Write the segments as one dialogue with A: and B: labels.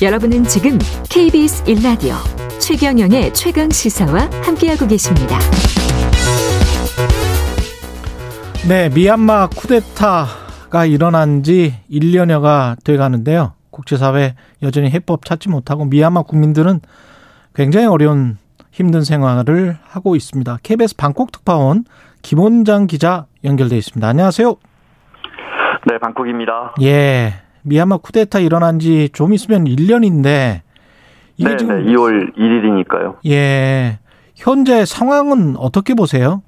A: 여러분은 지금 KBS 1라디오 최경영의 최강 시사와 함께하고 계십니다.
B: 네, 미얀마 쿠데타가 일어난 지 1년여가 돼 가는데요. 국제사회 여전히 해법 찾지 못하고 미얀마 국민들은 굉장히 어려운 힘든 생활을 하고 있습니다. KBS 방콕 특파원 김원장 기자 연결돼 있습니다. 안녕하세요.
C: 네, 방콕입니다.
B: 예. 미얀마 쿠데타 일어난 지 좀 있으면 1년인데
C: 이게 네, 지금 네, 2월 1일이니까요.
B: 예. 현재 상황은 어떻게 보세요?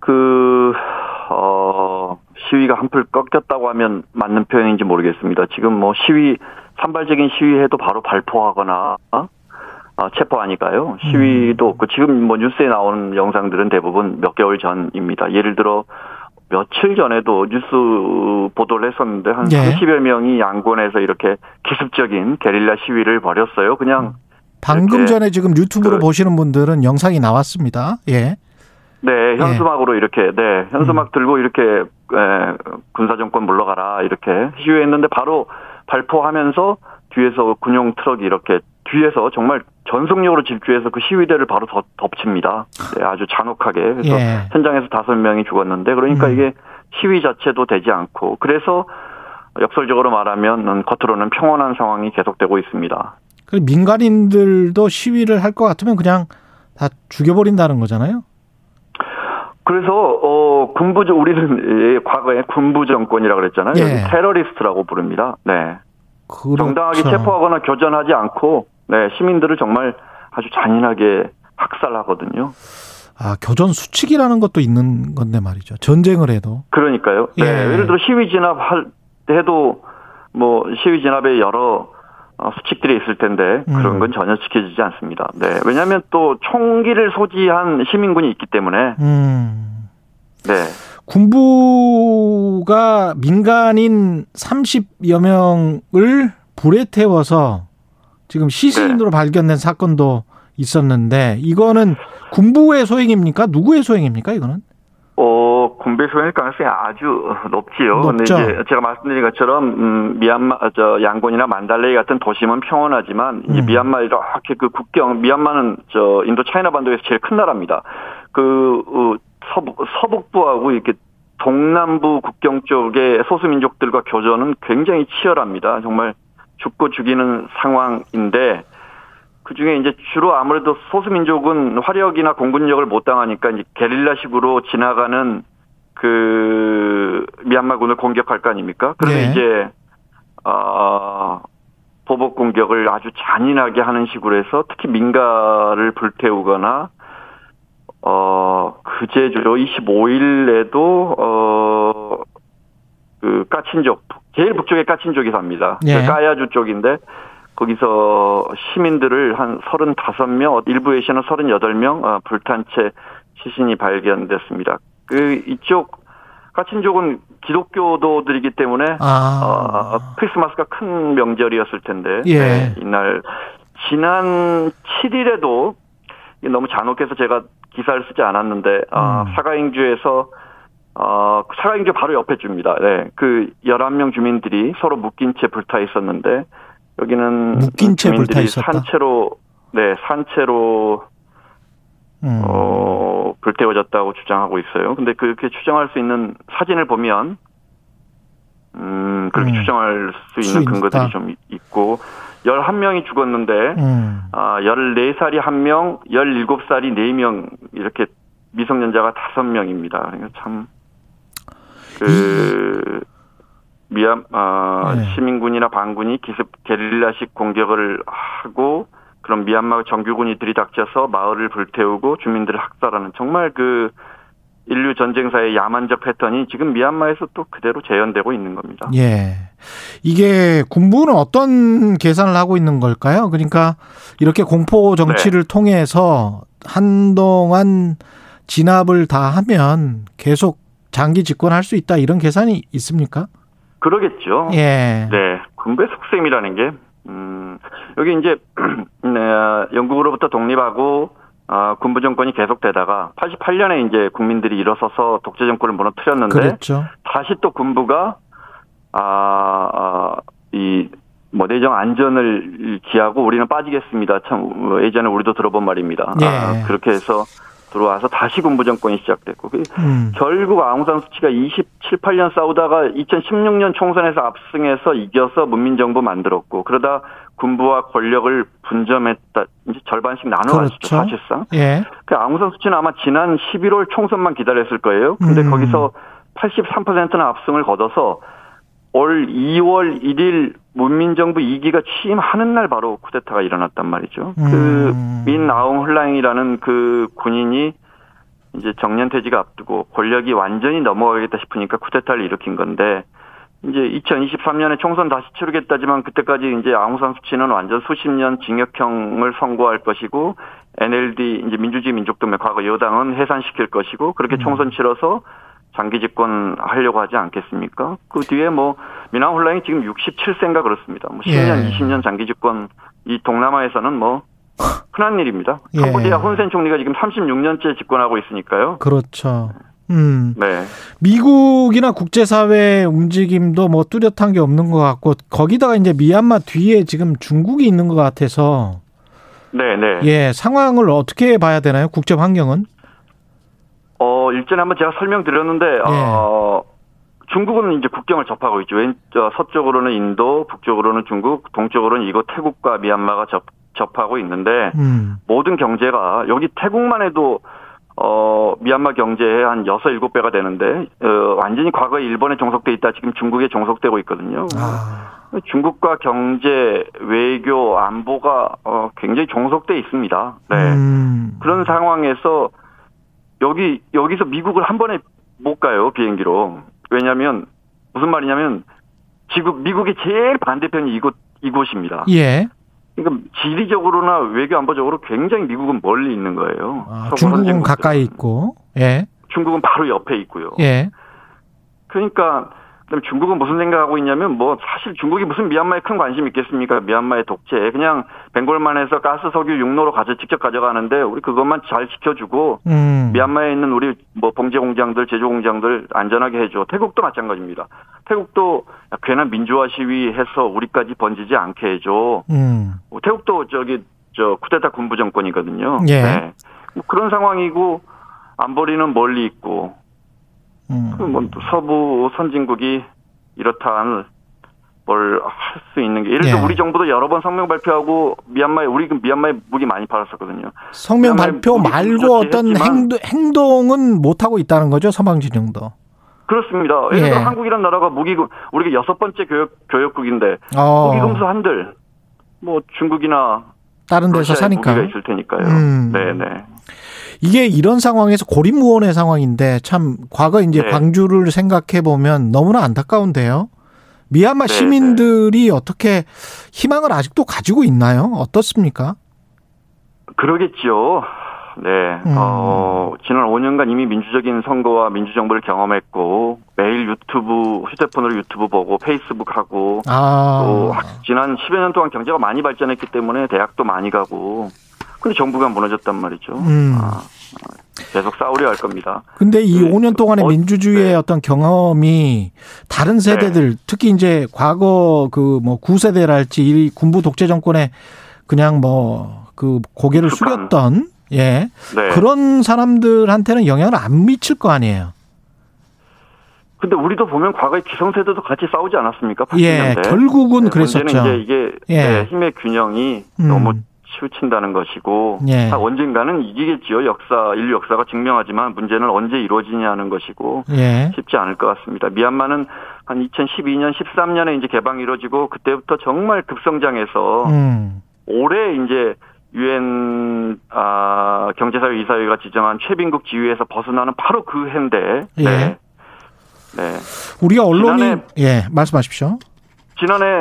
C: 그 어, 시위가 한풀 꺾였다고 하면 맞는 표현인지 모르겠습니다. 지금 뭐 시위 산발적인 시위해도 바로 발포하거나 어? 어, 체포하니까요. 시위도 없고 지금 뭐 뉴스에 나오는 영상들은 대부분 몇 개월 전입니다. 예를 들어 며칠 전에도 뉴스 보도를 했었는데 한 예. 30여 명이 양곤에서 이렇게 기습적인 게릴라 시위를 벌였어요. 그냥
B: 방금 전에 지금 유튜브로 그, 보시는 분들은 영상이 나왔습니다. 예.
C: 네, 예. 현수막으로 예. 이렇게 네, 현수막 음. 들고 이렇게 에, 군사 정권 물러가라 이렇게 시위했는데 바로 발포하면서 뒤에서 군용 트럭이 이렇게 뒤에서 정말 전속력으로 질주해서 그 시위대를 바로 덮, 덮칩니다. 네, 아주 잔혹하게. 그래서 예. 현장에서 다섯 명이 죽었는데 그러니까 음. 이게 시위 자체도 되지 않고 그래서 역설적으로 말하면 겉으로는 평온한 상황이 계속되고 있습니다.
B: 그 민간인들도 시위를 할 것 같으면 그냥 다 죽여버린다는 거잖아요.
C: 그래서 어 군부 우리는 예, 과거에 군부 정권이라고 그랬잖아요. 예. 테러리스트라고 부릅니다. 네. 그렇죠. 정당하게 체포하거나 교전하지 않고 네, 시민들을 정말 아주 잔인하게 학살하거든요.
B: 아, 교전 수칙이라는 것도 있는 건데 말이죠. 전쟁을 해도.
C: 그러니까요. 네. 예. 예를 들어 시위 진압할 해도 뭐 시위 진압에 여러 어, 수칙들이 있을 텐데 그런 음. 건 전혀 지켜지지 않습니다. 네. 왜냐하면 또 총기를 소지한 시민군이 있기 때문에. 음.
B: 네. 군부가 민간인 30여 명을 불에 태워서 지금 시신으로 네. 발견된 사건도 있었는데 이거는 군부의 소행입니까? 누구의 소행입니까? 이거는?
C: 어, 군부의 소행일 가능성이 아주 높지요. 높죠. 근데 이제 제가 말씀드린 것처럼 음, 미얀마 저 양곤이나 만달레이 같은 도심은 평온하지만 음. 이 미얀마 이렇게 그 국경 미얀마는 저 인도 차이나 반도에서 제일 큰 나라입니다. 그 어, 서북 서북부하고 이렇게 동남부 국경 쪽의 소수민족들과 교전은 굉장히 치열합니다. 정말 죽고 죽이는 상황인데 그 중에 이제 주로 아무래도 소수민족은 화력이나 공군력을 못 당하니까 이제 게릴라식으로 지나가는 그 미얀마군을 공격할 거 아닙니까? 그러면 네. 이제 어 보복 공격을 아주 잔인하게 하는 식으로 해서 특히 민가를 불태우거나 어 그제죠 25일에도 어그 까친족 제일 북쪽에 까친족이 삽니다. 예. 그 까야주 쪽인데 거기서 시민들을 한 35명, 일부에서는 38명 어, 불탄 채 시신이 발견됐습니다. 그 이쪽 까친족은 기독교도들이기 때문에 아. 어, 크리스마스가 큰 명절이었을 텐데 예. 네, 이날 지난 7일에도 너무 잔혹해서 제가 기사를 쓰지 않았는데 어, 음. 사가잉주에서 어, 사가행주 바로 옆에 줍니다. 네. 그 11명 주민들이 서로 묶인 채 불타 있었는데, 여기는.
B: 묶인 채 불타 있었다?
C: 산채로, 네, 산채로, 음. 어, 불태워졌다고 주장하고 있어요. 근데 그렇게 추정할 수 있는 사진을 보면, 음, 그렇게 음. 추정할 수 있는 근거들이 좀 있고, 11명이 죽었는데, 음. 아, 14살이 1명, 17살이 4명, 이렇게 미성년자가 5명입니다. 그러니까 참, 그 미얀 어, 네. 시민군이나 반군이 기습 게릴라식 공격을 하고 그런 미얀마 정규군이 들이닥쳐서 마을을 불태우고 주민들을 학살하는 정말 그 인류 전쟁사의 야만적 패턴이 지금 미얀마에서 또 그대로 재현되고 있는 겁니다.
B: 예. 이게 군부는 어떤 계산을 하고 있는 걸까요? 그러니까 이렇게 공포 정치를 네. 통해서 한동안 진압을 다 하면 계속 장기 집권할 수 있다 이런 계산이 있습니까?
C: 그러겠죠. 예. 네. 군부의 속셈이라는 게, 음, 여기 이제, 네, 영국으로부터 독립하고, 아, 군부 정권이 계속되다가 88년에 이제 국민들이 일어서서 독재 정권을 무너뜨렸는데 그랬죠. 다시 또 군부가 아, 아, 이, 뭐, 내정 안전을 기하고 우리는 빠지겠습니다. 참 예전에 우리도 들어본 말입니다.
B: 예.
C: 아, 그렇게 해서 들어와서 다시 군부 정권이 시작됐고
B: 음.
C: 결국 아웅산 수치가 27, 8년 싸우다가 2016년 총선에서 압승해서 이겨서 문민정부 만들었고 그러다 군부와 권력을 분점했다. 이제 절반씩 나눠갔죠
B: 그렇죠.
C: 사실상.
B: 예.
C: 그 아웅산 수치는 아마 지난 11월 총선만 기다렸을 거예요. 근데
B: 음.
C: 거기서 83%는 압승을 거둬서 올 2월 1일 문민정부 2기가 취임하는 날 바로 쿠데타가 일어났단 말이죠.
B: 음.
C: 그 민 아웅 훌랑이라는 그 군인이 이제 정년퇴직을 앞두고 권력이 완전히 넘어가겠다 싶으니까 쿠데타를 일으킨 건데 이제 2023년에 총선 다시 치르겠다지만 그때까지 이제 아웅산 수치는 완전 수십 년 징역형을 선고할 것이고 NLD 이제 민주주의 민족동맹 과거 여당은 해산시킬 것이고 그렇게 총선 치러서 장기 집권 하려고 하지 않겠습니까? 그 뒤에 뭐 미나우 홀랑이 지금 67세인가 그렇습니다. 뭐 10년,
B: 예.
C: 20년 장기 집권 이 동남아에서는 뭐 흔한 일입니다.
B: 예.
C: 캄보디아 혼센 총리가 지금 36년째 집권하고 있으니까요.
B: 그렇죠. 음.
C: 네.
B: 미국이나 국제사회 움직임도 뭐 뚜렷한 게 없는 것 같고 거기다가 이제 미얀마 뒤에 지금 중국이 있는 것 같아서
C: 네, 네.
B: 예 상황을 어떻게 봐야 되나요? 국제 환경은?
C: 어, 일전에 한번 제가 설명드렸는데,
B: 예.
C: 어, 중국은 이제 국경을 접하고 있죠. 왼, 저, 서쪽으로는 인도, 북쪽으로는 중국, 동쪽으로는 이곳 태국과 미얀마가 접, 접하고 있는데,
B: 음.
C: 모든 경제가, 여기 태국만 해도, 어, 미얀마 경제의 한 6, 7배가 되는데, 어, 완전히 과거에 일본에 종속돼 있다 지금 중국에 종속되고 있거든요.
B: 아.
C: 중국과 경제, 외교, 안보가, 어, 굉장히 종속돼 있습니다. 네.
B: 음.
C: 그런 상황에서 여기 여기서 미국을 한 번에 못 가요 비행기로 왜냐하면 무슨 말이냐면 지금 미국이 제일 반대편이 이곳 이곳입니다.
B: 예.
C: 그러니까 지리적으로나 외교 안보적으로 굉장히 미국은 멀리 있는 거예요.
B: 아, 중국은. 가까이 있고. 예.
C: 중국은 바로 옆에 있고요.
B: 예.
C: 그러니까 그다음에 중국은 무슨 생각하고 있냐면 뭐 사실 중국이 무슨 미얀마에 큰 관심 있겠습니까? 미얀마의 독재 그냥 벵골만 해서 가스 석유 육로로 가져 직접 가져가는데 우리 그것만 잘 지켜주고
B: 음.
C: 미얀마에 있는 우리 뭐 봉제 공장들 제조 공장들 안전하게 해줘. 태국도 마찬가지입니다. 태국도 괜한 민주화 시위해서 우리까지 번지지 않게 해줘.
B: 음.
C: 뭐 태국도 저기 저 쿠데타 군부 정권이거든요.
B: 예.
C: 네. 뭐 그런 상황이고 안보리는 멀리 있고
B: 음.
C: 그뭐 서부 선진국이 이렇다 뭘할 수 있는 게 예를 들어
B: 예.
C: 우리 정부도 여러 번 성명 발표하고 미얀마에 우리 그 미얀마에 무기 많이 팔았었거든요.
B: 성명 발표 말고 어떤 행동, 행동은 못 하고 있다는 거죠 서방 진영도.
C: 그렇습니다. 예를 들어
B: 예.
C: 한국이란 나라가 무기 우리가 여섯 번째 교역 교역국인데
B: 어.
C: 무기 금수 한들 뭐 중국이나
B: 다른 데서 사니까.
C: 무기가 있을 테니까요.
B: 음.
C: 네네.
B: 이게 이런 상황에서 고립무원의 상황인데 참 과거 이제
C: 네.
B: 광주를 생각해 보면 너무나 안타까운데요. 미얀마
C: 네,
B: 시민들이 어떻게 희망을 아직도 가지고 있나요? 어떻습니까?
C: 그러겠지요. 네.
B: 음.
C: 어, 지난 5년간 이미 민주적인 선거와 민주정부를 경험했고, 매일 유튜브, 휴대폰으로 유튜브 보고, 페이스북 하고,
B: 아.
C: 또 학- 지난 10여 년 동안 경제가 많이 발전했기 때문에 대학도 많이 가고, 근데 정부가 무너졌단 말이죠.
B: 음.
C: 아, 계속 싸우려 할 겁니다.
B: 근데 이
C: 네.
B: 5년 동안의
C: 어,
B: 민주주의의
C: 네.
B: 어떤 경험이 다른 세대들 특히 이제 과거 그 뭐 구세대랄지 이 군부 독재 정권에 그냥 뭐 그 고개를
C: 익숙한.
B: 숙였던 예
C: 네.
B: 그런 사람들한테는 영향을 안 미칠 거 아니에요.
C: 근데 우리도 보면 과거에 기성세대도 같이 싸우지 않았습니까? 80년대.
B: 예, 결국은 그랬었죠.
C: 문제는 이제 이게
B: 예.
C: 네, 힘의 균형이
B: 음.
C: 너무 치우친다는 것이고
B: 예.
C: 다 언젠가는 이기겠지요. 역사 인류 역사가 증명하지만 문제는 언제 이루어지냐는 것이고
B: 예.
C: 쉽지 않을 것 같습니다. 미얀마는 한 2012년 13년에 이제 개방이 이루어지고 그때부터 정말 급성장해서
B: 음.
C: 올해 이제 유엔 아, 경제사회 이사회가 지정한 최빈국 지위에서 벗어나는 바로 그 해인데.
B: 예.
C: 네. 네.
B: 우리가 언론이
C: 지난해-
B: 예 말씀하십시오.
C: 지난해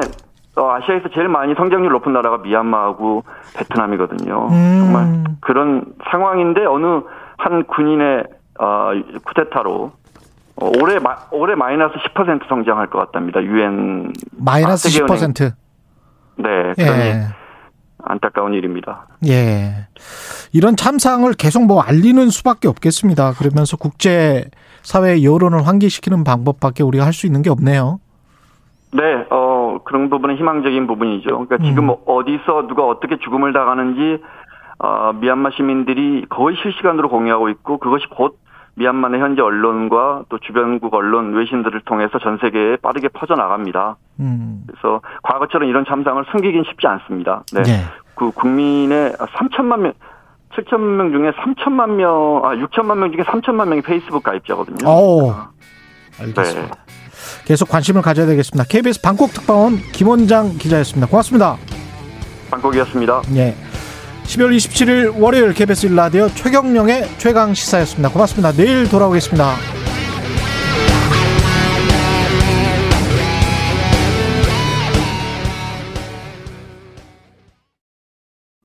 C: 어, 아시아에서 제일 많이 성장률 높은 나라가 미얀마하고 베트남이거든요.
B: 음.
C: 정말 그런 상황인데 어느 한 군인의 어, 쿠데타로 어, 올해 마, 올해 마이너스 10% 성장할 것 같답니다. 유엔
B: 마이너스
C: 아, 세계은행.
B: 10%.
C: 네 그러니
B: 예.
C: 안타까운 일입니다.
B: 예. 이런 참상을 계속 뭐 알리는 수밖에 없겠습니다. 그러면서 국제 사회 여론을 환기시키는 방법밖에 우리가 할 수 있는 게 없네요.
C: 네, 어 그런 부분은 희망적인 부분이죠. 그러니까 지금 음. 어디서 누가 어떻게 죽음을 당하는지 어, 미얀마 시민들이 거의 실시간으로 공유하고 있고 그것이 곧 미얀마의 현재 언론과 또 주변국 언론 외신들을 통해서 전 세계에 빠르게 퍼져 나갑니다. 음. 그래서 과거처럼 이런 참상을 숨기긴 쉽지 않습니다. 네. 네. 그 국민의 3천만 명 7천 명 중에 3천만 명, 아 6천만 명 중에 3천만 명이 페이스북 가입자거든요.
B: 오, 알겠습니다. 네. 계속 관심을 가져야 되겠습니다. KBS 방콕 특파원 김원장 기자였습니다. 고맙습니다.
C: 방콕이었습니다.
B: 예. 12월 27일 월요일 KBS 라디오 최경령의 최강 시사였습니다. 고맙습니다. 내일 돌아오겠습니다.